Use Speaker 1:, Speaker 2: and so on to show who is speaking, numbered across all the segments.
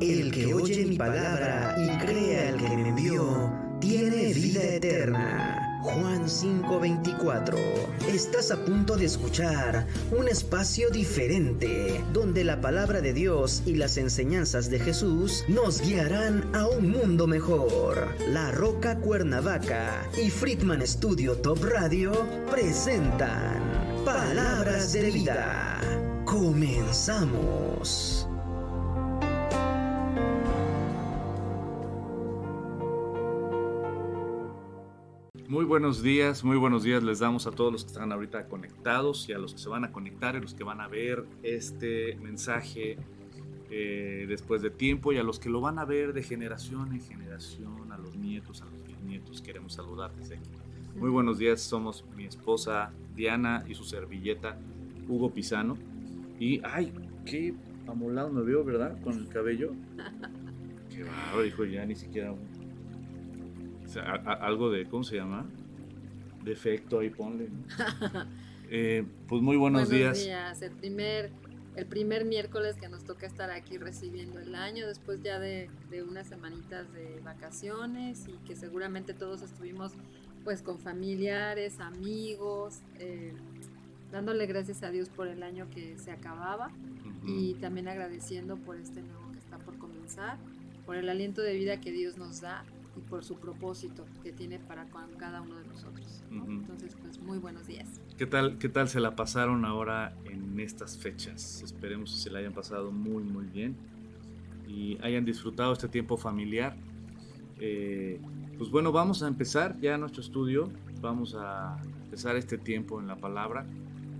Speaker 1: El que oye mi palabra y crea al que me envió, tiene vida eterna. Juan 5:24. Estás a punto de escuchar un espacio diferente, donde la palabra de Dios y las enseñanzas de Jesús nos guiarán a un mundo mejor. La Roca Cuernavaca y Friedman Studio Top Radio presentan Palabras de Vida. Comenzamos.
Speaker 2: Muy buenos días, muy buenos días les damos a todos los que están ahorita conectados y a los que se van a conectar y los que van a ver este mensaje eh, después de tiempo y a los que lo van a ver de generación en generación, a los nietos, a los bisnietos, queremos saludar desde aquí. Muy buenos días, somos mi esposa Diana y su servilleta Hugo Pisano. Y, ay, qué amolado me veo, ¿verdad? Con el cabello. Qué barro, dijo ya ni siquiera un algo de, ¿cómo se llama? Defecto ahí ponle. Eh, pues muy buenos,
Speaker 3: buenos días. El primer, el primer miércoles que nos toca estar aquí recibiendo el año, después ya de, unas semanitas de vacaciones y que seguramente todos estuvimos pues con familiares, amigos, eh, dándole gracias a Dios por el año que se acababa y también agradeciendo por este nuevo que está por comenzar, por el aliento de vida que Dios nos da y por su propósito que tiene para cada uno de nosotros. Entonces, pues muy buenos días.
Speaker 2: ¿Qué tal, ¿Qué tal se la pasaron ahora en estas fechas? Esperemos que se la hayan pasado muy, muy bien y hayan disfrutado este tiempo familiar. Eh, pues bueno, vamos a empezar ya nuestro estudio, vamos a empezar este tiempo en la palabra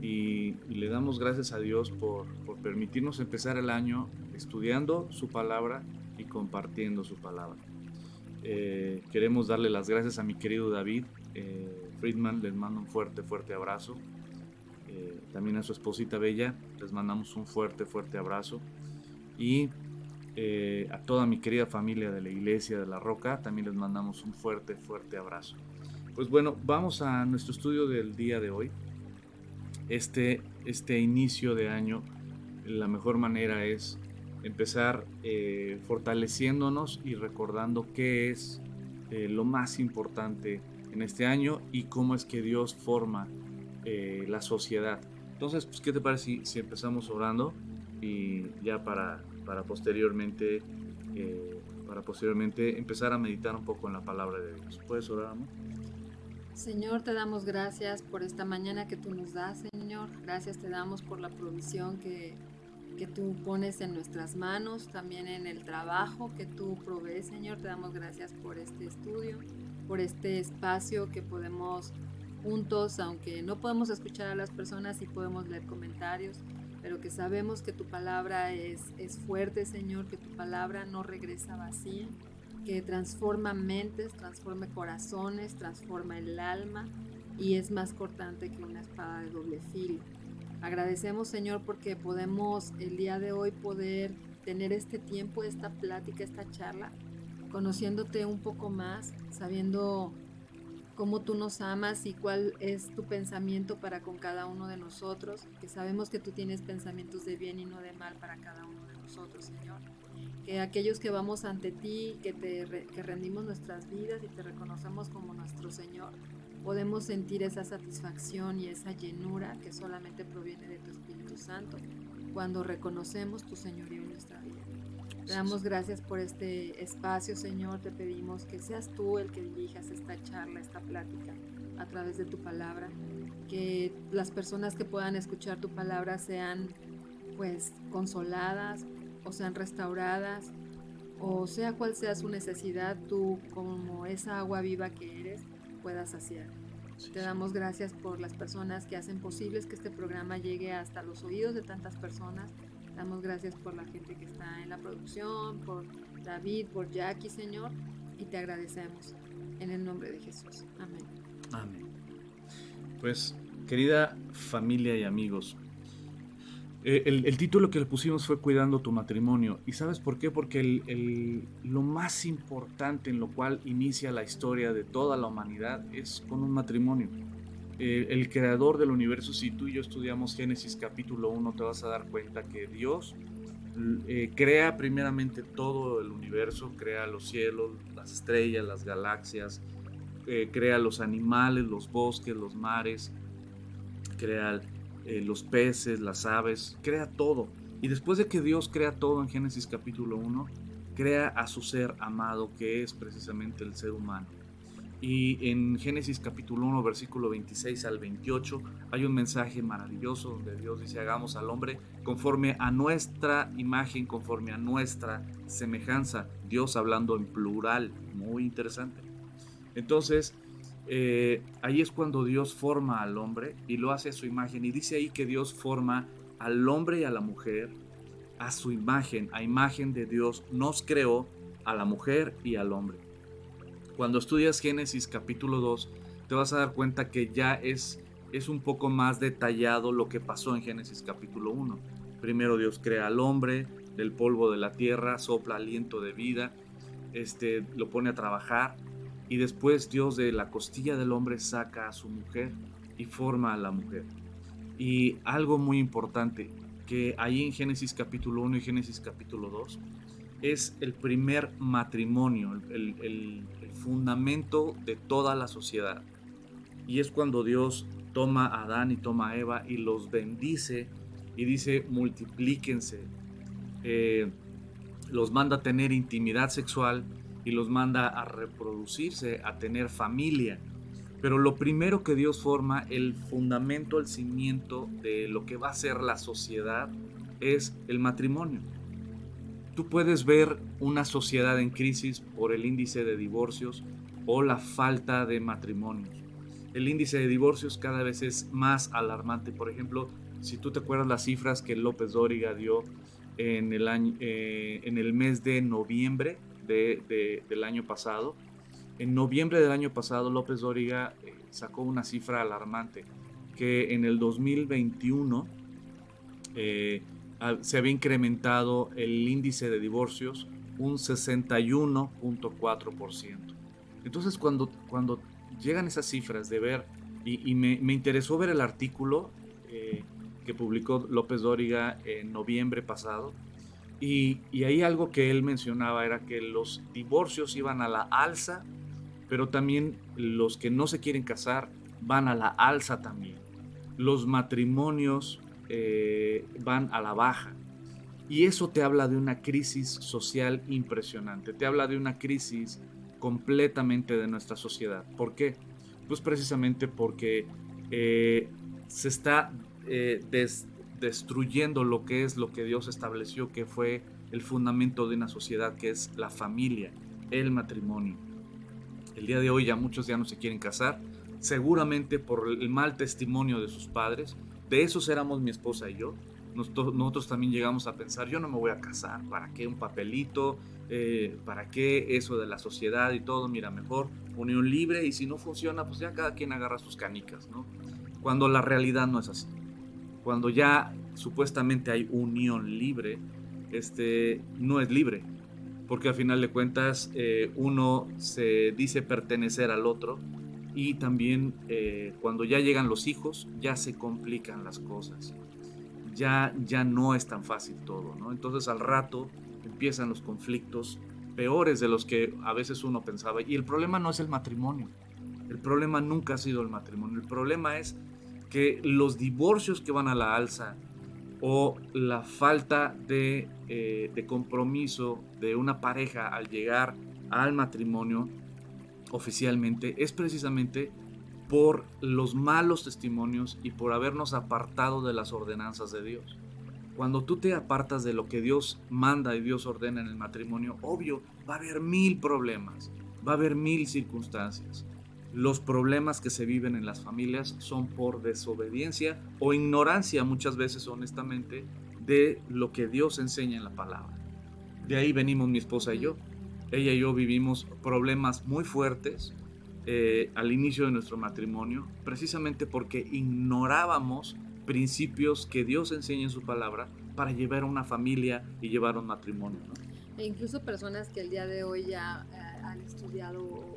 Speaker 2: y, le damos gracias a Dios por, por permitirnos empezar el año estudiando su palabra y compartiendo su palabra. Eh, queremos darle las gracias a mi querido David eh, Friedman, les mando un fuerte, fuerte abrazo. Eh, también a su esposita Bella, les mandamos un fuerte, fuerte abrazo. Y a toda mi querida familia de la iglesia de La Roca, también les mandamos un fuerte, fuerte abrazo. Pues bueno, vamos a nuestro estudio del día de hoy. Este, este inicio de año, la mejor manera es empezar eh, fortaleciéndonos y recordando qué es eh, lo más importante en este año y cómo es que Dios forma eh, la sociedad. Entonces, pues, ¿qué te parece si, empezamos orando y ya para, para posteriormente para posteriormente empezar a meditar un poco en la palabra de Dios? ¿Puedes orar, amor?
Speaker 3: Señor, te damos gracias por esta mañana que tú nos das, Señor. Gracias te damos por la provisión que que tú pones en nuestras manos, también en el trabajo que tú provees, Señor. Te damos gracias por este estudio, por este espacio que podemos juntos, aunque no podemos escuchar a las personas y podemos leer comentarios, pero que sabemos que tu palabra es, es fuerte, Señor, que tu palabra no regresa vacía, que transforma mentes, transforma corazones, transforma el alma y es más cortante que una espada de doble filo. Agradecemos Señor porque podemos el día de hoy poder tener este tiempo, esta plática, esta charla, conociéndote un poco más, sabiendo cómo tú nos amas y cuál es tu pensamiento para con cada uno de nosotros, que sabemos que tú tienes pensamientos de bien y no de mal para cada uno de nosotros, Señor. Que aquellos que vamos ante ti, que te que rendimos nuestras vidas y te reconocemos como nuestro Señor, podemos sentir esa satisfacción y esa llenura que solamente proviene de tu Espíritu Santo cuando reconocemos tu señorío en nuestra vida. Te damos gracias por este espacio, Señor. Te pedimos que seas tú el que dirijas esta charla, esta plática a través de tu palabra. Que las personas que puedan escuchar tu palabra sean pues consoladas o sean restauradas o sea cual sea su necesidad, tú como esa agua viva que eres, puedas saciar. Te damos gracias por las personas que hacen posibles que este programa llegue hasta los oídos de tantas personas. Damos gracias por la gente que está en la producción, por David, por Jackie, Señor, y te agradecemos en el nombre de Jesús. Amén.
Speaker 2: Amén. Pues, querida familia y amigos, eh, el, título que le pusimos fue Cuidando tu matrimonio. ¿Y sabes por qué? Porque lo más importante en lo cual inicia la historia de toda la humanidad es con un matrimonio. Eh, el creador del universo, si tú y yo estudiamos Génesis capítulo 1, te vas a dar cuenta que Dios eh, crea primeramente todo el universo, crea los cielos, las estrellas, las galaxias, crea los animales, los bosques, los mares, crea eh, los peces, las aves, crea todo. Y después de que Dios crea todo en Génesis capítulo 1, crea a su ser amado, que es precisamente el ser humano. Y en Génesis capítulo 1, versículo 26 al 28, hay un mensaje maravilloso donde Dios dice, hagamos al hombre conforme a nuestra imagen, conforme a nuestra semejanza. Dios hablando en plural, muy interesante. Entonces, eh, ahí es cuando Dios forma al hombre y lo hace a su imagen. Y dice ahí que Dios forma al hombre y a la mujer a su imagen, a imagen de Dios, nos creó a la mujer y al hombre. Cuando estudias Génesis capítulo 2, te vas a dar cuenta que ya es, es un poco más detallado lo que pasó en Génesis capítulo 1. Primero Dios crea al hombre del polvo de la tierra, sopla aliento de vida, este, lo pone a trabajar y después Dios de la costilla del hombre saca a su mujer y forma a la mujer. Y algo muy importante, que ahí en Génesis capítulo 1 y Génesis capítulo 2 es el primer matrimonio, el, fundamento de toda la sociedad. Y es cuando Dios toma a Adán y toma a Eva y los bendice y dice multiplíquense. Eh, los manda a tener intimidad sexual y los manda a reproducirse, a tener familia. Pero lo primero que Dios forma, el fundamento, el cimiento de lo que va a ser la sociedad, es el matrimonio. Tú puedes ver una sociedad en crisis por el índice de divorcios o la falta de matrimonios. El índice de divorcios cada vez es más alarmante. Por ejemplo, si tú te acuerdas las cifras que López Dóriga dio en el, año, eh, en el mes de noviembre del año pasado, en noviembre del año pasado, López Dóriga eh, sacó una cifra alarmante, que en el 2021 eh, se había incrementado el índice de divorcios un 61.4%. Entonces, cuando, cuando llegan esas cifras de ver, y, me, interesó ver el artículo eh, que publicó López Dóriga en noviembre pasado, y, y ahí algo que él mencionaba era que los divorcios iban a la alza pero también los que no se quieren casar van a la alza también. Los matrimonios eh, van a la baja. Y eso te habla de una crisis social impresionante, te habla de una crisis completamente de nuestra sociedad. ¿Por qué? Pues precisamente porque eh, se está eh, destruyendo lo que es lo que Dios estableció, que fue el fundamento de una sociedad, que es la familia, el matrimonio. El día de hoy ya muchos ya no se quieren casar, seguramente por el mal testimonio de sus padres. De esos éramos mi esposa y yo. Nosotros, también llegamos a pensar, yo no me voy a casar, ¿para qué un papelito? Eh, ¿Para qué eso de la sociedad y todo? Mira, mejor unión libre y si no funciona, pues ya cada quien agarra sus canicas, ¿no? Cuando la realidad no es así. Cuando ya supuestamente hay unión libre, este, no es libre, porque al final de cuentas eh, uno se dice pertenecer al otro y también eh, cuando ya llegan los hijos ya se complican las cosas, ya, ya no es tan fácil todo, ¿no? Entonces al rato empiezan los conflictos peores de los que a veces uno pensaba y el problema no es el matrimonio, el problema nunca ha sido el matrimonio, el problema es que los divorcios que van a la alza o la falta de, eh, de, compromiso de una pareja al llegar al matrimonio oficialmente es precisamente por los malos testimonios y por habernos apartado de las ordenanzas de Dios. Cuando tú te apartas de lo que Dios manda y Dios ordena en el matrimonio, obvio, va a haber mil problemas, va a haber mil circunstancias los problemas que se viven en las familias son por desobediencia o ignorancia muchas veces honestamente de lo que Dios enseña en la palabra. De ahí venimos mi esposa y yo. Ella y yo vivimos problemas muy fuertes eh, al inicio de nuestro matrimonio, precisamente porque ignorábamos principios que Dios enseña en su palabra para llevar una familia y llevar un matrimonio.
Speaker 3: E incluso personas que el día de hoy ya eh, han estudiado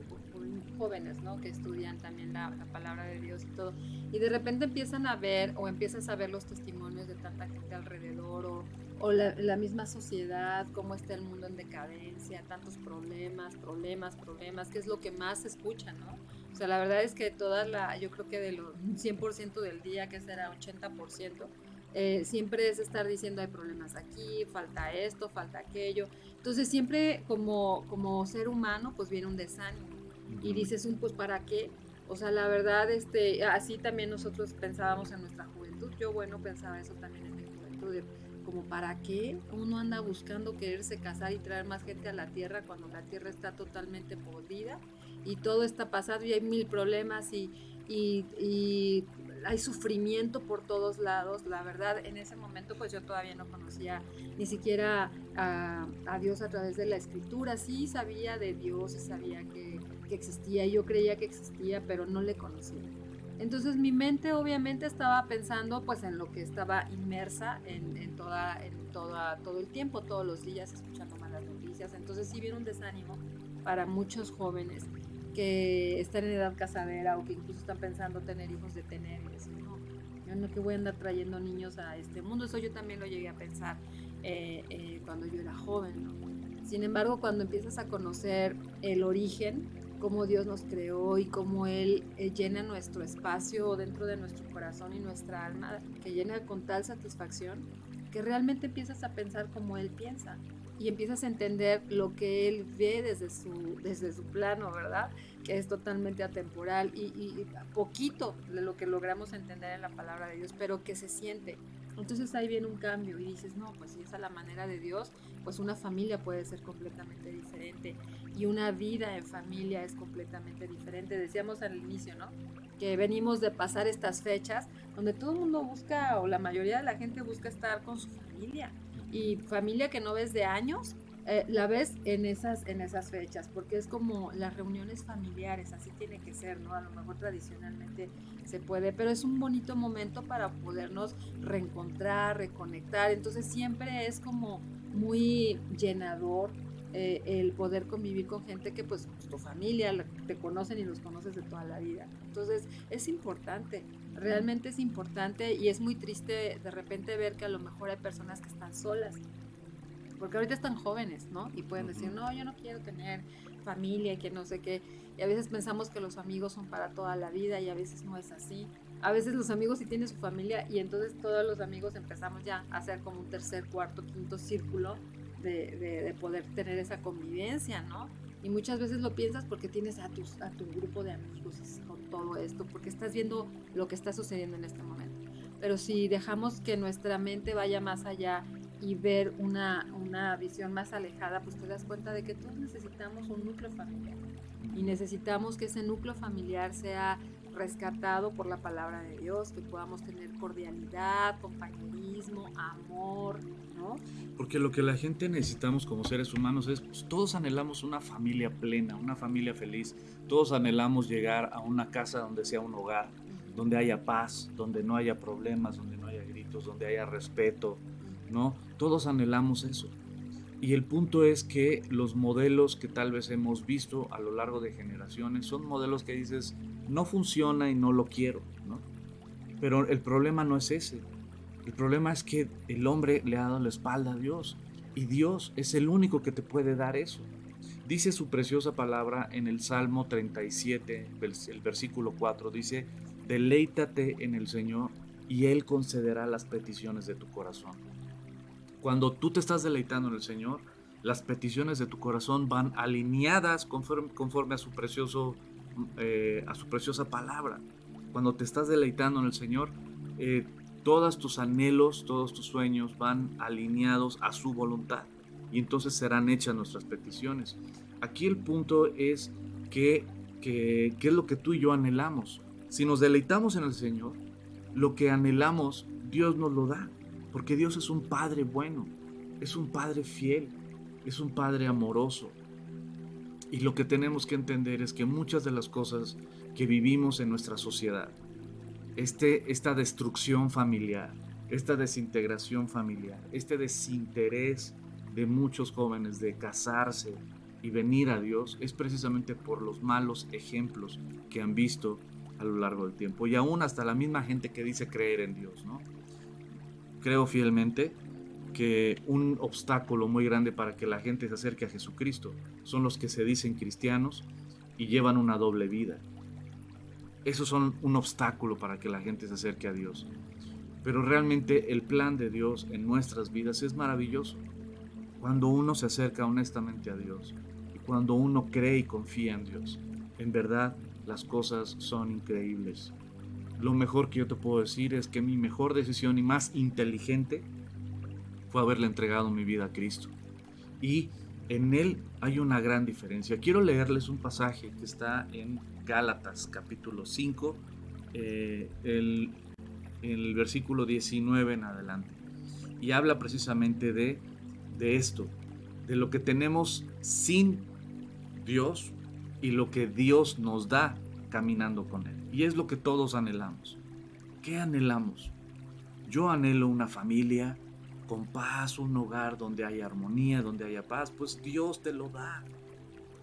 Speaker 3: jóvenes, ¿no? Que estudian también la, palabra de Dios y todo. Y de repente empiezan a ver o empiezas a ver los testimonios de tanta gente alrededor o, la, misma sociedad, cómo está el mundo en decadencia, tantos problemas, problemas, problemas, que es lo que más se escucha, ¿no? O sea, la verdad es que toda la, yo creo que de los 100% del día, que será 80%, eh, siempre es estar diciendo hay problemas aquí, falta esto, falta aquello. Entonces siempre como, como ser humano pues viene un desánimo y dices, pues ¿para qué? O sea, la verdad, este, así también nosotros pensábamos en nuestra juventud. Yo, bueno, pensaba eso también en mi juventud como para qué uno anda buscando quererse casar y traer más gente a la tierra cuando la tierra está totalmente podrida y todo está pasado y hay mil problemas y, y, hay sufrimiento por todos lados. La verdad, en ese momento pues yo todavía no conocía ni siquiera a, a Dios a través de la escritura. Sí sabía de Dios, sabía que, que existía, yo creía que existía, pero no le conocía. Entonces mi mente obviamente estaba pensando pues en lo que estaba inmersa en, toda, en toda, todo el tiempo, todos los días, escuchando malas noticias. Entonces sí viene un desánimo para muchos jóvenes que están en edad casadera o que incluso están pensando tener hijos de tener y decir, no, yo no que voy a andar trayendo niños a este mundo. Eso yo también lo llegué a pensar eh, eh, cuando yo era joven. Sin embargo, cuando empiezas a conocer el origen, cómo Dios nos creó y cómo Él eh, llena nuestro espacio dentro de nuestro corazón y nuestra alma, que llena con tal satisfacción, que realmente empiezas a pensar como Él piensa y empiezas a entender lo que Él ve desde su, desde su plano, ¿verdad? Que es totalmente atemporal y, y poquito de lo que logramos entender en la palabra de Dios, pero que se siente. Entonces ahí viene un cambio y dices, no, pues si es a la manera de Dios, pues una familia puede ser completamente diferente y una vida en familia es completamente diferente. Decíamos al inicio, ¿no? Que venimos de pasar estas fechas donde todo el mundo busca, o la mayoría de la gente busca estar con su familia y familia que no ves de años, eh, la ves en esas, en esas fechas, porque es como las reuniones familiares, así tiene que ser, ¿no? A lo mejor tradicionalmente se puede, pero es un bonito momento para podernos reencontrar, reconectar, entonces siempre es como muy llenador eh, el poder convivir con gente que pues tu familia te conocen y los conoces de toda la vida. Entonces es importante, realmente es importante y es muy triste de repente ver que a lo mejor hay personas que están solas, porque ahorita están jóvenes, ¿no? Y pueden decir, no, yo no quiero tener familia y que no sé qué. Y a veces pensamos que los amigos son para toda la vida y a veces no es así. A veces los amigos sí tienen su familia y entonces todos los amigos empezamos ya a hacer como un tercer, cuarto, quinto círculo de, poder tener esa convivencia, ¿no? Y muchas veces lo piensas porque tienes a, tus, a tu grupo de amigos con todo esto, porque estás viendo lo que está sucediendo en este momento. Pero si dejamos que nuestra mente vaya más allá y ver una, una visión más alejada, pues te das cuenta de que todos necesitamos un núcleo familiar. Y necesitamos que ese núcleo familiar sea rescatado por la palabra de Dios, que podamos tener cordialidad, compañerismo, amor, ¿no?
Speaker 2: Porque lo que la gente necesitamos como seres humanos es, pues, todos anhelamos una familia plena, una familia feliz, todos anhelamos llegar a una casa donde sea un hogar, donde haya paz, donde no haya problemas, donde no haya gritos, donde haya respeto, ¿no? Todos anhelamos eso. Y el punto es que los modelos que tal vez hemos visto a lo largo de generaciones son modelos que dices, no funciona y no lo quiero, ¿no? Pero el problema no es ese. El problema es que el hombre le ha dado la espalda a Dios y Dios es el único que te puede dar eso. Dice su preciosa palabra en el Salmo 37, el versículo 4, dice, deleítate en el Señor y Él concederá las peticiones de tu corazón. Cuando tú te estás deleitando en el Señor, las peticiones de tu corazón van alineadas conforme, a su precioso eh, a su preciosa palabra. Cuando te estás deleitando en el Señor, eh, todos tus anhelos, todos tus sueños van alineados a su voluntad y entonces serán hechas nuestras peticiones. Aquí el punto es que, que, es lo que tú y yo anhelamos. Si nos deleitamos en el Señor, lo que anhelamos, Dios nos lo da. Porque Dios es un Padre bueno, es un Padre fiel, es un Padre amoroso. Y lo que tenemos que entender es que muchas de las cosas que vivimos en nuestra sociedad, este, esta destrucción familiar, esta desintegración familiar, este desinterés de muchos jóvenes de casarse y venir a Dios, es precisamente por los malos ejemplos que han visto a lo largo del tiempo. Y aún hasta la misma gente que dice creer en Dios, ¿no? creo fielmente que un obstáculo muy grande para que la gente se acerque a Jesucristo son los que se dicen cristianos y llevan una doble vida. Esos son un obstáculo para que la gente se acerque a Dios. Pero realmente el plan de Dios en nuestras vidas es maravilloso. Cuando uno se acerca honestamente a Dios y cuando uno cree y confía en Dios, en verdad las cosas son increíbles. Lo mejor que yo te puedo decir es que mi mejor decisión y más inteligente fue haberle entregado mi vida a Cristo. Y en él hay una gran diferencia. Quiero leerles un pasaje que está en Gálatas capítulo 5, eh, el, el versículo 19 en adelante. Y habla precisamente de, de esto, de lo que tenemos sin Dios y lo que Dios nos da caminando con Él. Y es lo que todos anhelamos. ¿Qué anhelamos? Yo anhelo una familia con paz, un hogar donde haya armonía, donde haya paz. Pues Dios te lo da.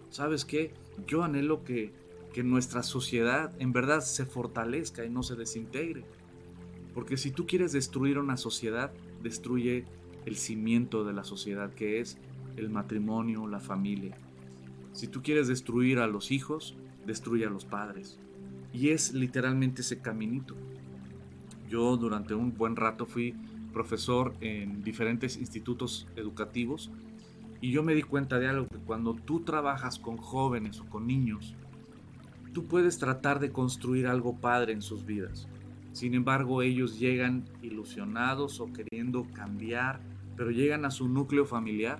Speaker 2: ¿Sabes qué? Yo anhelo que, que nuestra sociedad en verdad se fortalezca y no se desintegre. Porque si tú quieres destruir una sociedad, destruye el cimiento de la sociedad que es el matrimonio, la familia. Si tú quieres destruir a los hijos, destruye a los padres. Y es literalmente ese caminito. Yo durante un buen rato fui profesor en diferentes institutos educativos y yo me di cuenta de algo, que cuando tú trabajas con jóvenes o con niños, tú puedes tratar de construir algo padre en sus vidas. Sin embargo, ellos llegan ilusionados o queriendo cambiar, pero llegan a su núcleo familiar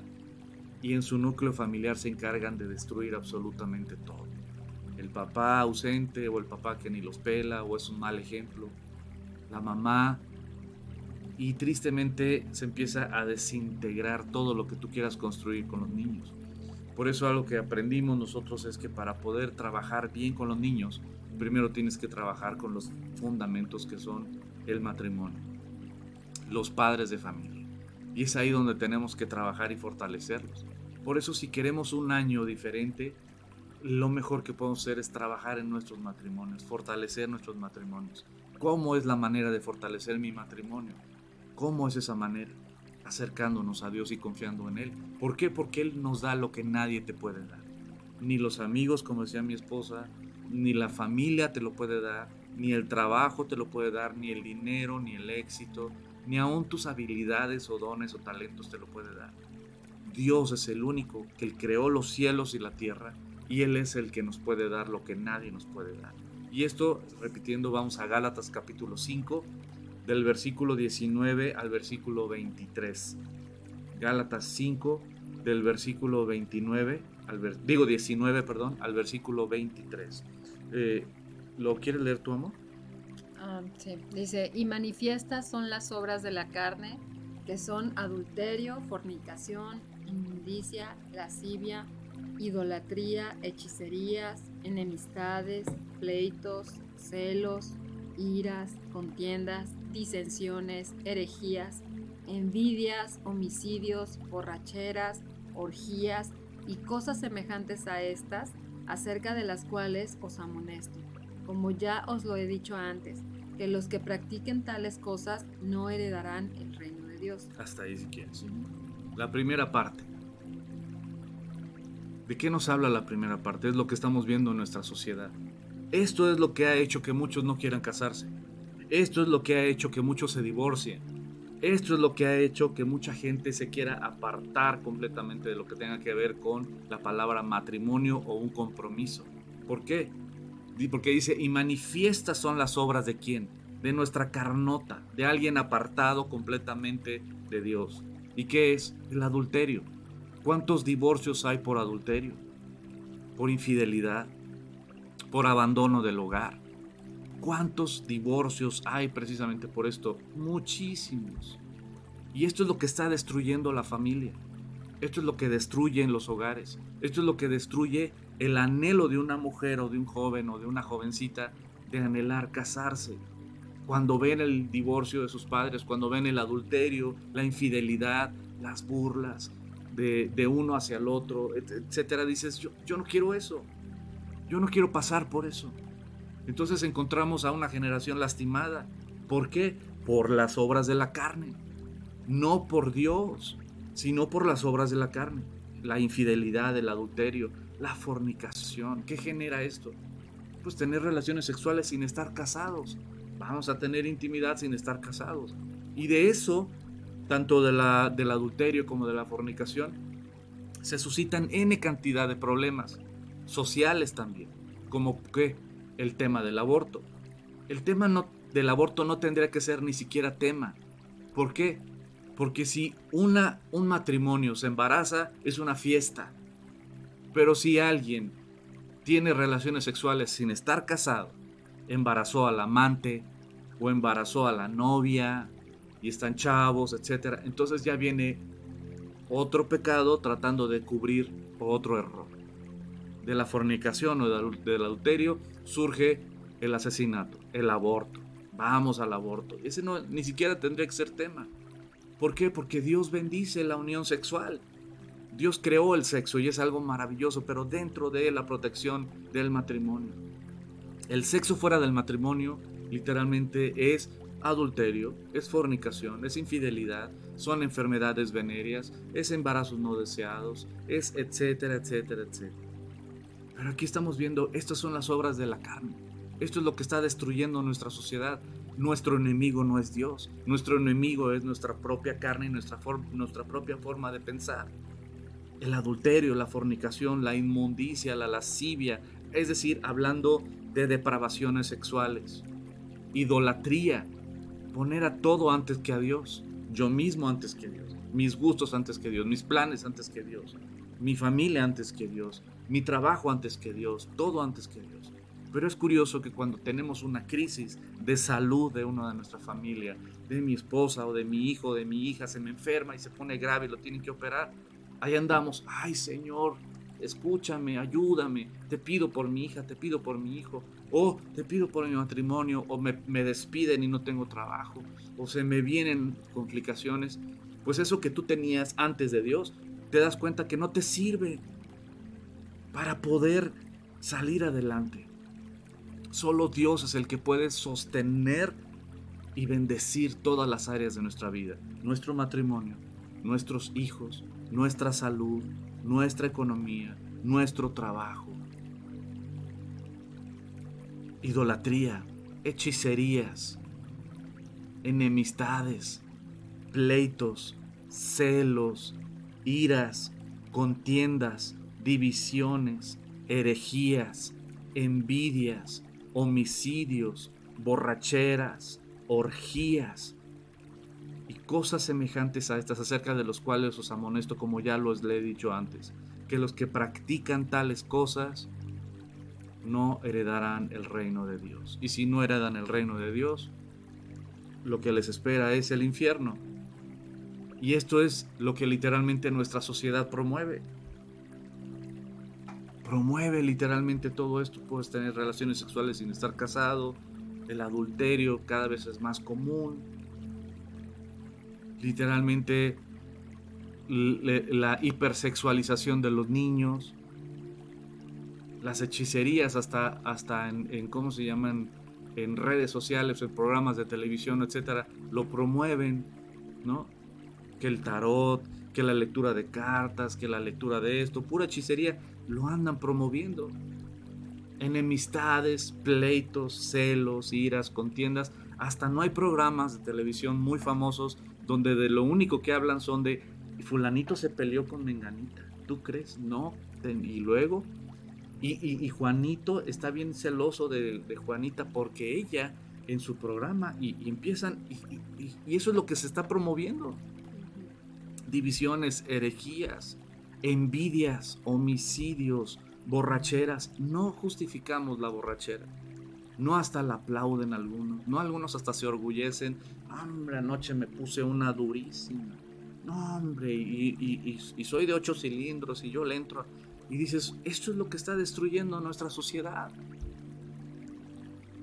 Speaker 2: y en su núcleo familiar se encargan de destruir absolutamente todo el papá ausente o el papá que ni los pela o es un mal ejemplo, la mamá, y tristemente se empieza a desintegrar todo lo que tú quieras construir con los niños. Por eso algo que aprendimos nosotros es que para poder trabajar bien con los niños, primero tienes que trabajar con los fundamentos que son el matrimonio, los padres de familia. Y es ahí donde tenemos que trabajar y fortalecerlos. Por eso si queremos un año diferente, lo mejor que podemos hacer es trabajar en nuestros matrimonios, fortalecer nuestros matrimonios. ¿Cómo es la manera de fortalecer mi matrimonio? ¿Cómo es esa manera? Acercándonos a Dios y confiando en Él. ¿Por qué? Porque Él nos da lo que nadie te puede dar. Ni los amigos, como decía mi esposa, ni la familia te lo puede dar, ni el trabajo te lo puede dar, ni el dinero, ni el éxito, ni aún tus habilidades o dones o talentos te lo puede dar. Dios es el único que creó los cielos y la tierra y Él es el que nos puede dar lo que nadie nos puede dar. Y esto, repitiendo, vamos a Gálatas capítulo 5, del versículo 19 al versículo 23. Gálatas 5, del versículo 29, al digo 19, perdón, al versículo 23. Eh, ¿Lo quieres leer tu amor?
Speaker 3: Ah, sí, dice, y manifiestas son las obras de la carne, que son adulterio, fornicación, inmundicia, lascivia, idolatría, hechicerías, enemistades, pleitos, celos, iras, contiendas, disensiones, herejías, envidias, homicidios, borracheras, orgías y cosas semejantes a estas, acerca de las cuales os amonesto, como ya os lo he dicho antes, que los que practiquen tales cosas no heredarán el reino de Dios.
Speaker 2: Hasta ahí si quieres. La primera parte. ¿De qué nos habla la primera parte? Es lo que estamos viendo en nuestra sociedad. Esto es lo que ha hecho que muchos no quieran casarse. Esto es lo que ha hecho que muchos se divorcien. Esto es lo que ha hecho que mucha gente se quiera apartar completamente de lo que tenga que ver con la palabra matrimonio o un compromiso. ¿Por qué? Porque dice, y manifiestas son las obras de quién? De nuestra carnota, de alguien apartado completamente de Dios. ¿Y qué es? El adulterio. ¿Cuántos divorcios hay por adulterio? Por infidelidad, por abandono del hogar. ¿Cuántos divorcios hay precisamente por esto? Muchísimos. Y esto es lo que está destruyendo la familia. Esto es lo que destruye en los hogares. Esto es lo que destruye el anhelo de una mujer o de un joven o de una jovencita de anhelar casarse. Cuando ven el divorcio de sus padres, cuando ven el adulterio, la infidelidad, las burlas, de, uno hacia el otro, etcétera, dices, yo, yo no quiero eso, yo no quiero pasar por eso. Entonces encontramos a una generación lastimada. ¿Por qué? Por las obras de la carne. no por Dios, sino por las obras de la carne, la infidelidad, el adulterio, la fornicación. ¿Qué genera esto? Pues tener relaciones sexuales sin estar casados. Vamos a tener intimidad sin estar casados. Y de eso, tanto del adulterio como de la fornicación, se suscitan N cantidad de problemas sociales también, como que el tema del aborto. El tema no, del aborto no tendría que ser ni siquiera tema. ¿Por qué? Porque si una, un matrimonio se embaraza, es una fiesta. Pero si alguien tiene relaciones sexuales sin estar casado, embarazó al amante o embarazó a la novia y están chavos, etc. Entonces ya viene otro pecado tratando de cubrir otro error. De la fornicación o del adulterio surge el asesinato, el aborto. Vamos al aborto. Ese no, ni siquiera tendría que ser tema. ¿Por qué? Porque Dios bendice la unión sexual. Dios creó el sexo y es algo maravilloso, pero dentro de la protección del matrimonio. El sexo fuera del matrimonio literalmente es adulterio, es fornicación, es infidelidad, son enfermedades venéreas, es embarazos no deseados, es etcétera, etcétera, etcétera. Pero aquí estamos viendo, estas son las obras de la carne. Esto es lo que está destruyendo nuestra sociedad. Nuestro enemigo no es Dios. Nuestro enemigo es nuestra propia carne y nuestra, nuestra propia forma de pensar. El adulterio, la fornicación, la inmundicia, la lascivia, es decir, hablando de depravaciones sexuales. Idolatría, poner a todo antes que a Dios. Yo mismo antes que Dios. Mis gustos antes que Dios. Mis planes antes que Dios. Mi familia antes que Dios. Mi trabajo antes que Dios. Todo antes que Dios. Pero es curioso que cuando tenemos una crisis de salud de una de nuestra familia, de mi esposa o de mi hijo, de mi hija, se me enferma y se pone grave y lo tienen que operar, ahí andamos, ay Señor, escúchame, ayúdame, te pido por mi hija, te pido por mi hijo, o te pido por mi matrimonio, o me, me despiden y no tengo trabajo, o se me vienen complicaciones. Pues eso que tú tenías antes de Dios, te das cuenta que no te sirve para poder salir adelante. Solo Dios es el que puede sostener y bendecir todas las áreas de nuestra vida. Nuestro matrimonio, nuestros hijos, nuestra salud, nuestra economía, nuestro trabajo. Idolatría, hechicerías, enemistades, pleitos, celos, iras, contiendas, divisiones, herejías, envidias, homicidios, borracheras, orgías y cosas semejantes a estas acerca de los cuales os amonesto como ya los le he dicho antes, que los que practican tales cosas no heredarán el reino de Dios. Y si no heredan el reino de Dios, lo que les espera es el infierno. Y esto es lo que literalmente nuestra sociedad promueve promueve literalmente todo esto. Puedes tener relaciones sexuales sin estar casado. El adulterio cada vez es más común. Literalmente la hipersexualización de los niños. Las hechicerías hasta, hasta en, en cómo se llaman en redes sociales, en programas de televisión, etcétera, lo promueven, ¿no? Que el tarot, que la lectura de cartas, que la lectura de esto, pura hechicería lo andan promoviendo. Enemistades, pleitos, celos, iras, contiendas. Hasta no hay programas de televisión muy famosos donde de lo único que hablan son de fulanito se peleó con Menganita. ¿Tú crees? No. Y luego, y, Juanito está bien celoso de, Juanita porque ella en su programa y, empiezan, y, eso es lo que se está promoviendo. Divisiones, herejías, envidias, homicidios, borracheras. No justificamos la borrachera. No hasta la aplauden algunos. No algunos hasta se orgullecen. Hombre, anoche me puse una durísima. No, hombre, y, soy de ocho cilindros y yo le entro. Y dices, esto es lo que está destruyendo nuestra sociedad.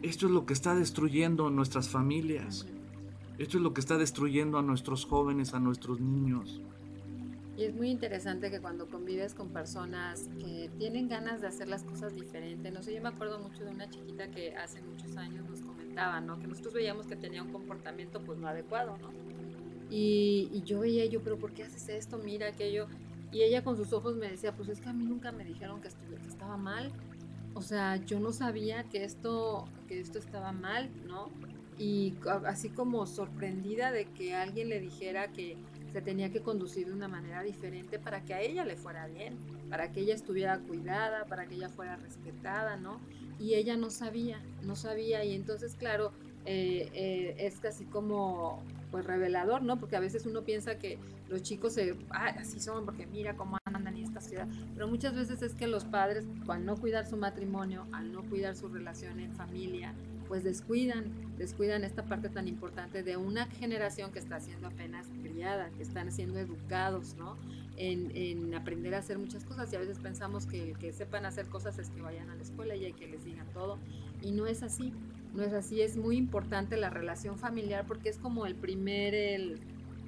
Speaker 2: Esto es lo que está destruyendo nuestras familias. Esto es lo que está destruyendo a nuestros jóvenes, a nuestros niños.
Speaker 3: Y es muy interesante que cuando convives con personas que tienen ganas de hacer las cosas diferentes, no sé, yo me acuerdo mucho de una chiquita que hace muchos años nos comentaba, ¿no? Que nosotros veíamos que tenía un comportamiento pues no adecuado, ¿no? Y, yo veía, yo, pero ¿por qué haces esto? Mira aquello. Y ella con sus ojos me decía, pues es que a mí nunca me dijeron que, que estaba mal. O sea, yo no sabía que esto, que esto estaba mal, ¿no? Y así como sorprendida de que alguien le dijera que se tenía que conducir de una manera diferente para que a ella le fuera bien, para que ella estuviera cuidada, para que ella fuera respetada, ¿no? Y ella no sabía, no sabía. Y entonces, claro, eh, eh, es casi como pues revelador, ¿no? Porque a veces uno piensa que los chicos se, ah, así son, porque mira cómo andan en esta ciudad. Pero muchas veces es que los padres, al no cuidar su matrimonio, al no cuidar su relación en familia, pues descuidan, descuidan esta parte tan importante de una generación que está siendo apenas criada, que están siendo educados, ¿no? En, aprender a hacer muchas cosas y a veces pensamos que el que sepan hacer cosas es que vayan a la escuela y hay que les digan todo y no es así no es así, es muy importante la relación familiar porque es como el primer, el,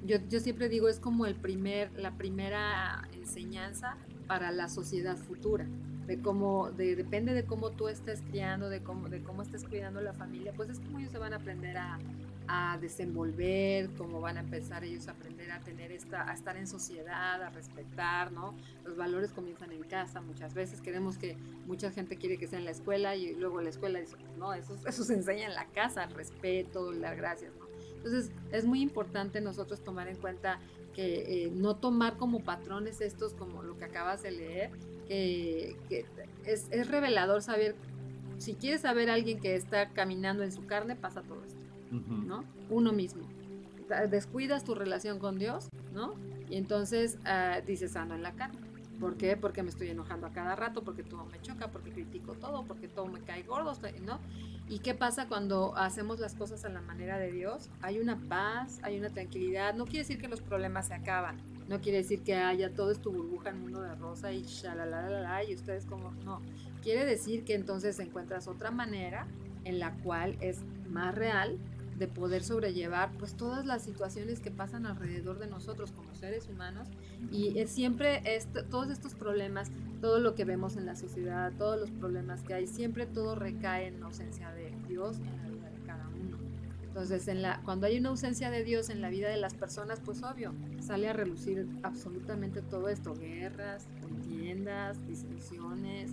Speaker 3: yo, yo siempre digo, es como el primer, la primera enseñanza para la sociedad futura de cómo, de, depende de cómo tú estés criando, de cómo, de cómo estés cuidando la familia, pues es como ellos se van a aprender a, a desenvolver, cómo van a empezar ellos a aprender a tener esta, a estar en sociedad, a respetar, ¿no? Los valores comienzan en casa, muchas veces queremos que mucha gente quiere que sea en la escuela y luego la escuela dice, no, eso, eso se enseña en la casa, el respeto, las gracias, ¿no? Entonces es muy importante nosotros tomar en cuenta que eh, no tomar como patrones estos como lo que acabas de leer, que, es, es revelador saber, si quieres saber a alguien que está caminando en su carne, pasa todo esto. ¿no? Uno mismo. Descuidas tu relación con Dios, ¿no? Y entonces uh, dices, ando en la carne. ¿Por qué? Porque me estoy enojando a cada rato, porque todo me choca, porque critico todo, porque todo me cae gordo, ¿no? ¿Y qué pasa cuando hacemos las cosas a la manera de Dios? Hay una paz, hay una tranquilidad. No quiere decir que los problemas se acaban. No quiere decir que haya todo es tu burbuja en mundo de rosa y shalalala y ustedes como no. Quiere decir que entonces encuentras otra manera en la cual es más real de poder sobrellevar pues todas las situaciones que pasan alrededor de nosotros como seres humanos y es siempre todos estos problemas, todo lo que vemos en la sociedad, todos los problemas que hay, siempre todo recae en la ausencia de Dios en la Entonces, en la, cuando hay una ausencia de Dios en la vida de las personas, pues obvio, sale a relucir absolutamente todo esto, guerras, contiendas, discusiones,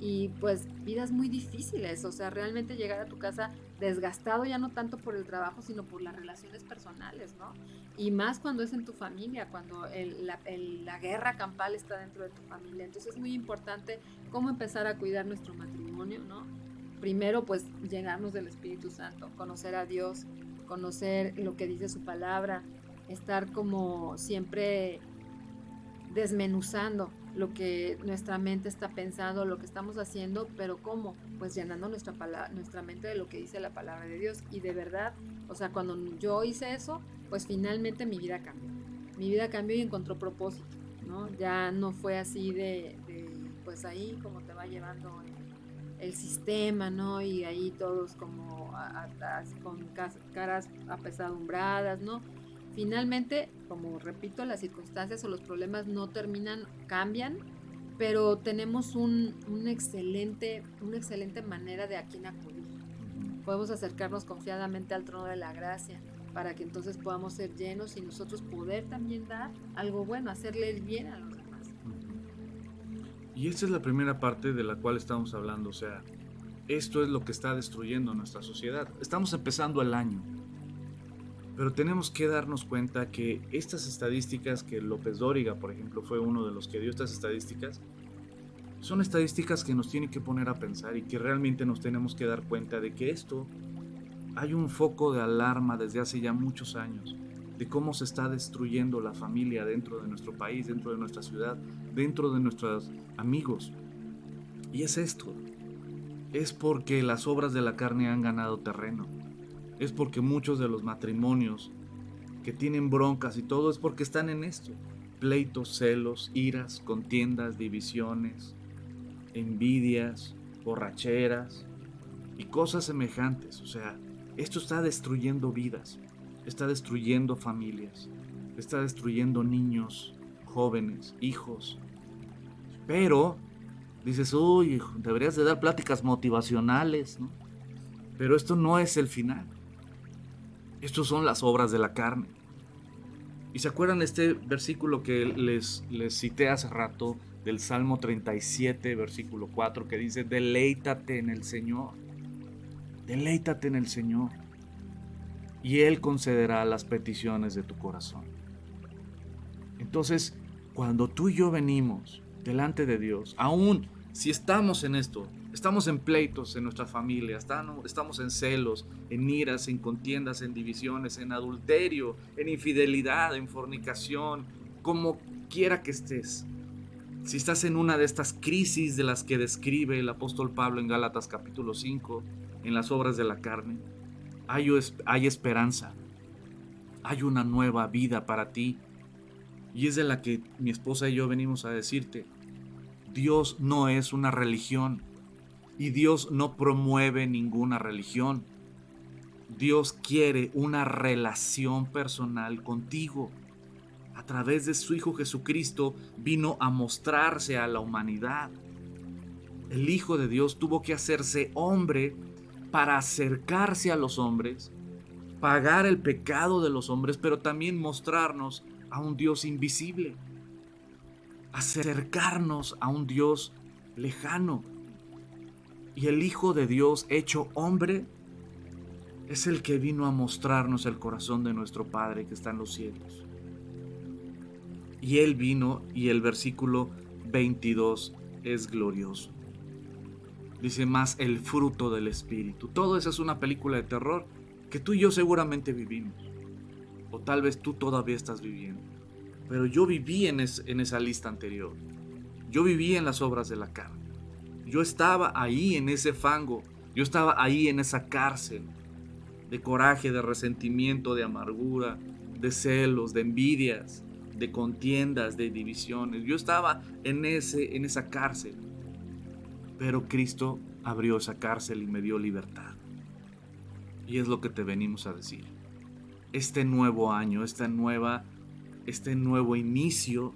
Speaker 3: y pues vidas muy difíciles, o sea, realmente llegar a tu casa desgastado ya no tanto por el trabajo, sino por las relaciones personales, ¿no? Y más cuando es en tu familia, cuando la, la, guerra campal está dentro de tu familia. Entonces es muy importante cómo empezar a cuidar nuestro matrimonio, ¿no? Primero, pues llenarnos del Espíritu Santo, conocer a Dios, conocer lo que dice su palabra, estar como siempre desmenuzando lo que nuestra mente está pensando, lo que estamos haciendo, pero ¿cómo? Pues llenando nuestra, nuestra mente de lo que dice la palabra de Dios. Y de verdad, o sea, cuando yo hice eso, pues finalmente mi vida cambió. Mi vida cambió y encontró propósito, ¿no? Ya no fue así de, pues ahí como te va llevando sistema, ¿no? Y ahí todos como con caras apesadumbradas, ¿no? Finalmente, como repito, las circunstancias o los problemas no terminan, cambian, pero tenemos un, excelente, una excelente manera de a quién acudir. Podemos acercarnos confiadamente al trono de la gracia para que entonces podamos ser llenos y nosotros poder también dar algo bueno, hacerle el bien a los.
Speaker 2: Y esta es la primera parte de la cual estamos hablando, o sea, esto es lo que está destruyendo nuestra sociedad. Estamos empezando el año pero tenemos que darnos cuenta que estas estadísticas, que López Dóriga, por ejemplo, fue uno de los que dio estas estadísticas, son estadísticas que nos tienen que poner a pensar y que realmente nos tenemos que dar cuenta de que esto hay un foco de alarma desde hace ya muchos años de cómo se está destruyendo la familia dentro de nuestro país, dentro de nuestra ciudad, dentro de nuestros amigos. Y es esto. Es porque las obras de la carne han ganado terreno es porque muchos de los matrimonios que tienen broncas y todo es porque están en esto. Pleitos, celos, iras, contiendas, divisiones, envidias, borracheras y cosas semejantes. O sea, esto está destruyendo vidas, está destruyendo familias, está destruyendo niños, jóvenes, hijos. Pero dices, uy, deberías de dar pláticas motivacionales, ¿no? Pero esto no es el final. Estos son las obras de la carne. Y se acuerdan este versículo que les, les cité hace rato del Salmo 37, versículo 4, que dice, deleítate en el Señor, deleítate en el Señor, y Él concederá las peticiones de tu corazón. Entonces, cuando tú y yo venimos delante de Dios, aún si estamos en esto, estamos en pleitos en nuestra familia, estamos en celos, en iras, en contiendas, en divisiones, en adulterio, en infidelidad, en fornicación, como quiera que estés. Si estás en una de estas crisis de las que describe el apóstol Pablo en Gálatas capítulo 5, en las obras de la carne, hay, hay esperanza, hay una nueva vida para ti y es de la que mi esposa y yo venimos a decirte. Dios no es una religión y Dios no promueve ninguna religión. Dios quiere una relación personal contigo. A través de su Hijo Jesucristo vino a mostrarse a la humanidad. El Hijo de Dios tuvo que hacerse hombre para acercarse a los hombres, pagar el pecado de los hombres, pero también mostrarnos a un Dios invisible, acercarnos a un Dios lejano. Y el Hijo de Dios hecho hombre es el que vino a mostrarnos el corazón de nuestro Padre que está en los cielos. Y Él vino y el versículo 22 es glorioso. Dice más el fruto del Espíritu. Todo eso es una película de terror que tú y yo seguramente vivimos o tal vez tú todavía estás viviendo. Pero yo viví en, en esa lista anterior. Yo viví en las obras de la carne. Yo estaba ahí en ese fango. Yo estaba ahí en esa cárcel de coraje, de resentimiento, de amargura, de celos, de envidias, de contiendas, de divisiones. Yo estaba en, ese, en esa cárcel. Pero Cristo abrió esa cárcel y me dio libertad. Y es lo que te venimos a decir este nuevo año, esta nueva, este nuevo inicio.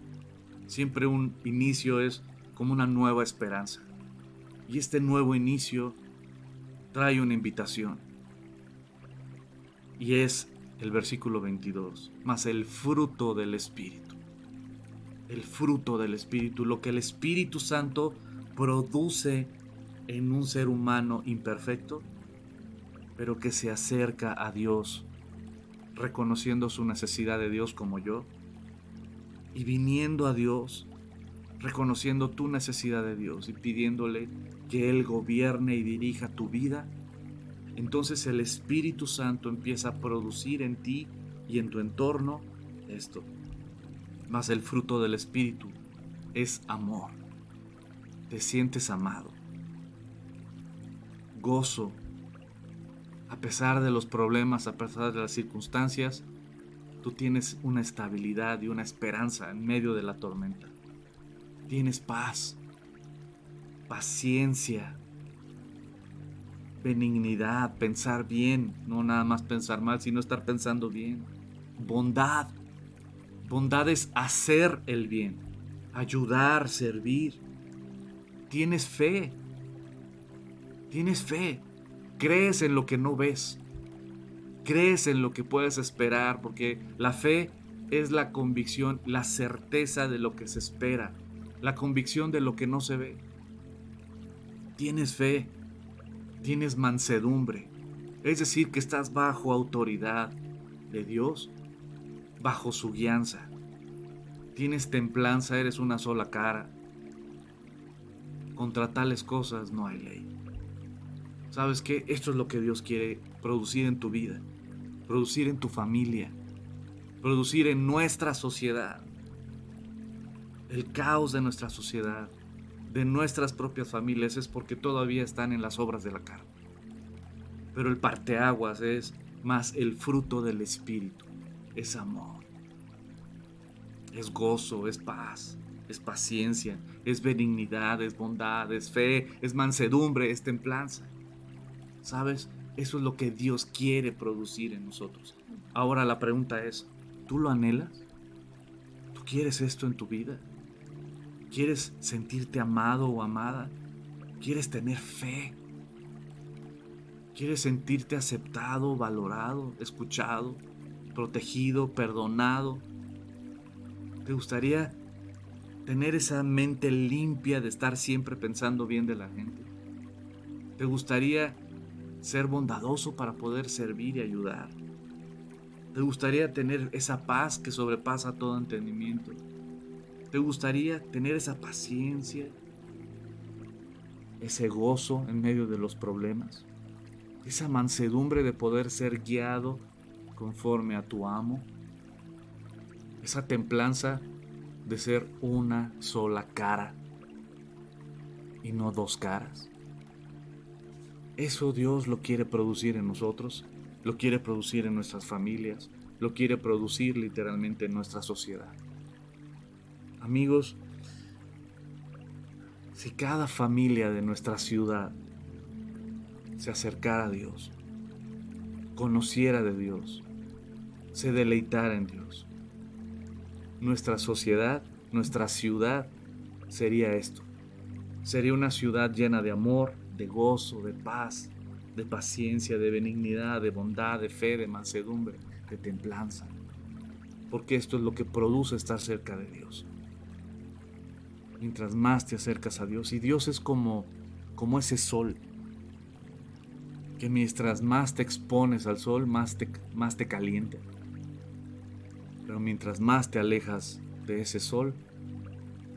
Speaker 2: Siempre un inicio es como una nueva esperanza. Y este nuevo inicio trae una invitación. Y es el versículo 22, más el fruto del Espíritu. El fruto del Espíritu, lo que el Espíritu Santo produce en un ser humano imperfecto, pero que se acerca a Dios reconociendo su necesidad de Dios como yo y viniendo a Dios, reconociendo tu necesidad de Dios y pidiéndole que Él gobierne y dirija tu vida, entonces el Espíritu Santo empieza a producir en ti y en tu entorno esto. Mas el fruto del Espíritu es amor. Te sientes amado. Gozo, a pesar de los problemas, a pesar de las circunstancias, tú tienes una estabilidad y una esperanza en medio de la tormenta. Tienes paz, paciencia, benignidad, pensar bien, no nada más pensar mal, sino estar pensando bien. Bondad. Bondad es hacer el bien, ayudar, servir. Tienes fe. Tienes fe. Crees en lo que no ves. Crees en lo que puedes esperar, porque la fe es la convicción, la certeza de lo que se espera, la convicción de lo que no se ve. Tienes fe, tienes mansedumbre, es decir, que estás bajo autoridad de Dios, bajo su guianza. Tienes templanza, eres una sola cara. Contra tales cosas no hay ley. ¿Sabes qué? Esto es lo que Dios quiere producir en tu vida, producir en tu familia, producir en nuestra sociedad. El caos de nuestra sociedad, de nuestras propias familias, es porque todavía están en las obras de la carne. Pero el parteaguas es más el fruto del Espíritu, es amor, es gozo, es paz, es paciencia, es benignidad, es bondad, es fe, es mansedumbre, es templanza. ¿Sabes? Eso es lo que Dios quiere producir en nosotros. Ahora la pregunta es, ¿tú lo anhelas? ¿Tú quieres esto en tu vida? ¿Quieres sentirte amado o amada? ¿Quieres tener fe? ¿Quieres sentirte aceptado, valorado, escuchado, protegido, perdonado, ¿Te gustaría tener esa mente limpia de estar siempre pensando bien de la gente? ¿Te gustaría ser bondadoso para poder servir y ayudar? ¿Te gustaría tener esa paz que sobrepasa todo entendimiento? ¿Te gustaría tener esa paciencia, ese gozo en medio de los problemas? Esa mansedumbre de poder ser guiado conforme a tu amo? Esa templanza de ser una sola cara y no dos caras. Eso Dios lo quiere producir en nosotros, lo quiere producir en nuestras familias, lo quiere producir literalmente en nuestra sociedad. Amigos, si cada familia de nuestra ciudad se acercara a Dios, conociera de Dios, se deleitara en Dios, nuestra sociedad, nuestra ciudad sería esto. Sería una ciudad llena de amor, de gozo, de paz, de paciencia, de benignidad, de bondad, de fe, de mansedumbre, de templanza. Porque esto es lo que produce estar cerca de Dios. Mientras más te acercas a Dios, y Dios es como, como ese sol, que mientras más te expones al sol, más te, más te calienta. Pero mientras más te alejas de ese sol,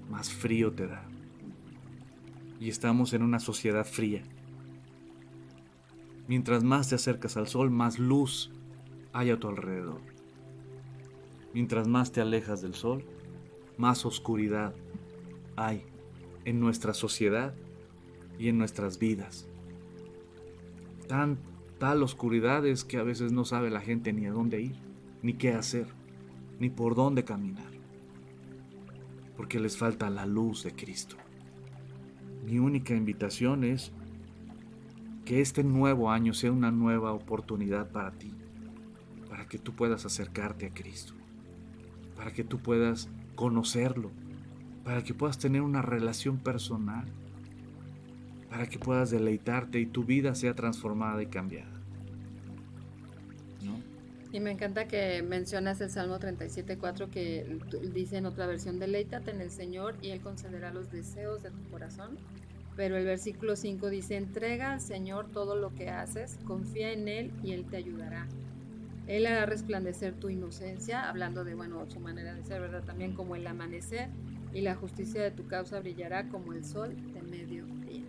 Speaker 2: más frío te da y estamos en una sociedad fría. Mientras más te acercas al sol, más luz hay a tu alrededor. Mientras más te alejas del sol, más oscuridad hay en nuestra sociedad y en nuestras vidas. Tan tal oscuridad es que a veces no sabe la gente ni a dónde ir, ni qué hacer, ni por dónde caminar, porque les falta la luz de Cristo. Mi única invitación es que este nuevo año sea una nueva oportunidad para ti, para que tú puedas acercarte a Cristo, para que tú puedas conocerlo, para que puedas tener una relación personal, para que puedas deleitarte y tu vida sea transformada y cambiada.
Speaker 3: Y me encanta que mencionas el Salmo 37.4 que dice en otra versión, deleítate en el Señor y Él concederá los deseos de tu corazón. Pero el versículo 5 dice, entrega al Señor todo lo que haces, confía en Él y Él te ayudará. Él hará resplandecer tu inocencia, hablando de, bueno, su manera de ser, ¿verdad? También como el amanecer, y la justicia de tu causa brillará como el sol de mediodía.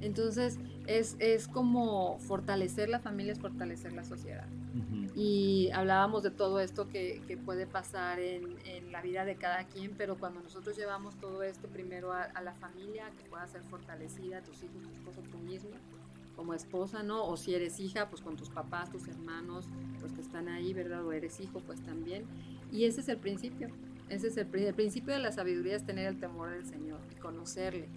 Speaker 3: Entonces, es, es como fortalecer la familia, es fortalecer la sociedad. Y hablábamos de todo esto que, que puede pasar en, en, la vida de cada quien, pero cuando nosotros llevamos todo esto primero a, a, la familia, que pueda ser fortalecida, tus hijos, tu esposo, tú mismo, como esposa, ¿no? O si eres hija, pues con tus papás, tus hermanos, los que están ahí, ¿verdad? O eres hijo, pues también. Y ese es el principio. Ese es el, el principio de la sabiduría, es tener el temor del Señor, conocerle,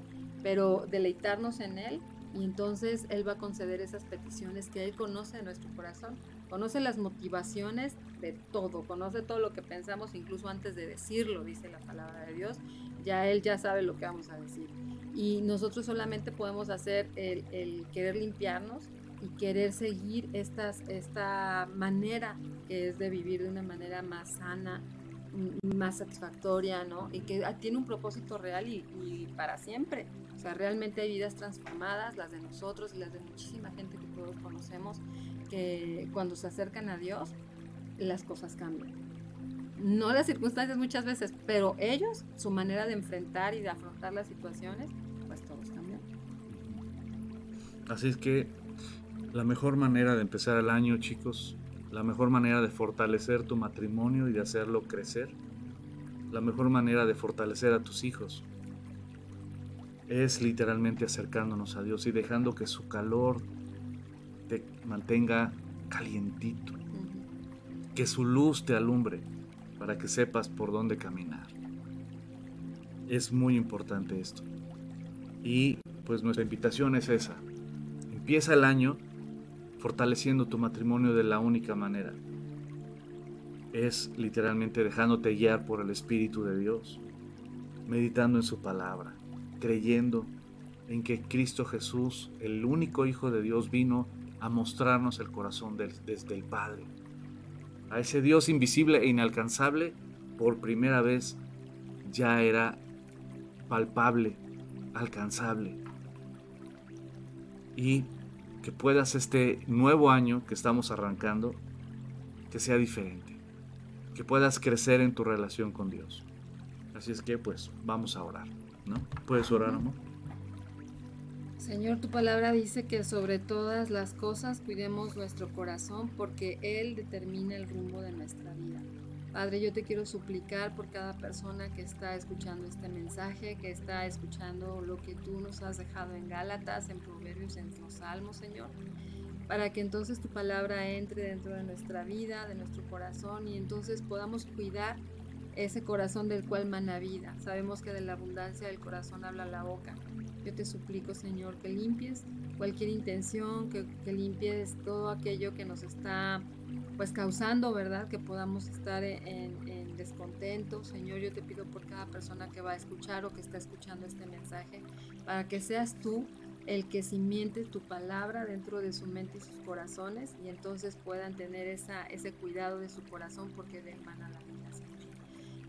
Speaker 3: pero deleitarnos en Él y entonces Él va a conceder esas peticiones que Él conoce en nuestro corazón, conoce las motivaciones de todo, conoce todo lo que pensamos incluso antes de decirlo, dice la palabra de Dios, ya Él ya sabe lo que vamos a decir. Y nosotros solamente podemos hacer el, querer limpiarnos y querer seguir estas, esta manera que es de vivir de una manera más sana, más satisfactoria, ¿no? Y que tiene un propósito real y, para siempre. O sea, realmente hay vidas transformadas, las de nosotros y las de muchísima gente todos conocemos, que cuando se acercan a Dios, las cosas cambian. No las circunstancias muchas veces, pero ellos, su manera de enfrentar y de afrontar las situaciones, pues todos cambian.
Speaker 2: Así es que la mejor manera de empezar el año, chicos, la mejor manera de fortalecer tu matrimonio y de hacerlo crecer, la mejor manera de fortalecer a tus hijos, es literalmente acercándonos a Dios y dejando que su calor te mantenga calientito, que su luz te alumbre para que sepas por dónde caminar. Es muy importante esto. Y pues nuestra invitación es esa. Empieza el año fortaleciendo tu matrimonio de la única manera. Es literalmente dejándote guiar por el Espíritu de Dios, meditando en su palabra, creyendo en que Cristo Jesús, el único Hijo de Dios, vino a mostrarnos el corazón desde el Padre. A ese Dios invisible e inalcanzable, por primera vez ya era palpable, alcanzable. Y que puedas este nuevo año que estamos arrancando, que sea diferente. Que puedas crecer en tu relación con Dios. Así es que pues vamos a orar, ¿no? ¿Puedes orar, amor?
Speaker 3: Señor, tu palabra dice que sobre todas las cosas cuidemos nuestro corazón porque Él determina el rumbo de nuestra vida. Padre, yo te quiero suplicar por cada persona que está escuchando este mensaje, que está escuchando lo que tú nos has dejado en Gálatas, en Proverbios, en los Salmos, Señor, para que entonces tu palabra entre dentro de nuestra vida, de nuestro corazón y entonces podamos cuidar ese corazón del cual mana vida. Sabemos que de la abundancia del corazón habla la boca. Yo te suplico, Señor, que limpies cualquier intención, que, limpies todo aquello que nos está pues causando, ¿verdad? Que podamos estar en, descontento. Señor, yo te pido por cada persona que va a escuchar o que está escuchando este mensaje, para que seas tú el que simiente tu palabra dentro de su mente y sus corazones y entonces puedan tener esa, ese cuidado de su corazón porque de emana la.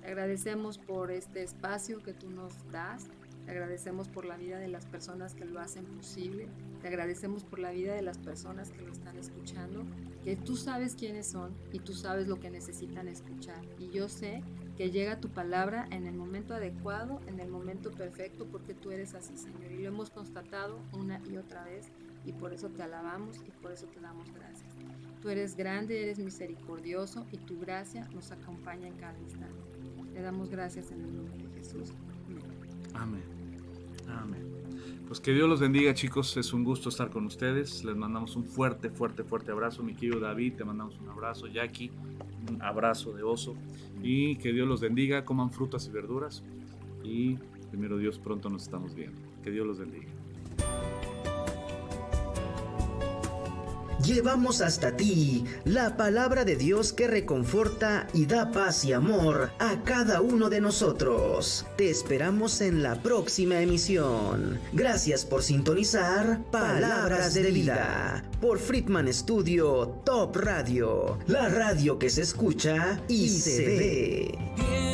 Speaker 3: Te agradecemos por este espacio que tú nos das. Te agradecemos por la vida de las personas que lo hacen posible. Te agradecemos por la vida de las personas que lo están escuchando que tú sabes quiénes son y tú sabes lo que necesitan escuchar. Y yo sé que llega tu palabra en el momento adecuado, en el momento perfecto, porque tú eres así, Señor. Y lo hemos constatado una y otra vez y por eso te alabamos y por eso te damos gracias. Tú eres grande, eres misericordioso y tu gracia nos acompaña en cada instante. Te damos gracias en el nombre de Jesús.
Speaker 2: Amén. Amén. Pues que Dios los bendiga chicos, es un gusto estar con ustedes. Les mandamos un fuerte, fuerte, fuerte abrazo. Mi querido David, te mandamos un abrazo. Jackie, un abrazo de oso. Y que Dios los bendiga, coman frutas y verduras. Y primero Dios, pronto nos estamos viendo. Que Dios los bendiga.
Speaker 1: Llevamos hasta ti la palabra de Dios que reconforta y da paz y amor a cada uno de nosotros. Te esperamos en la próxima emisión. Gracias por sintonizar Palabras de Vida por Friedman Studio Top Radio, la radio que se escucha y se ve.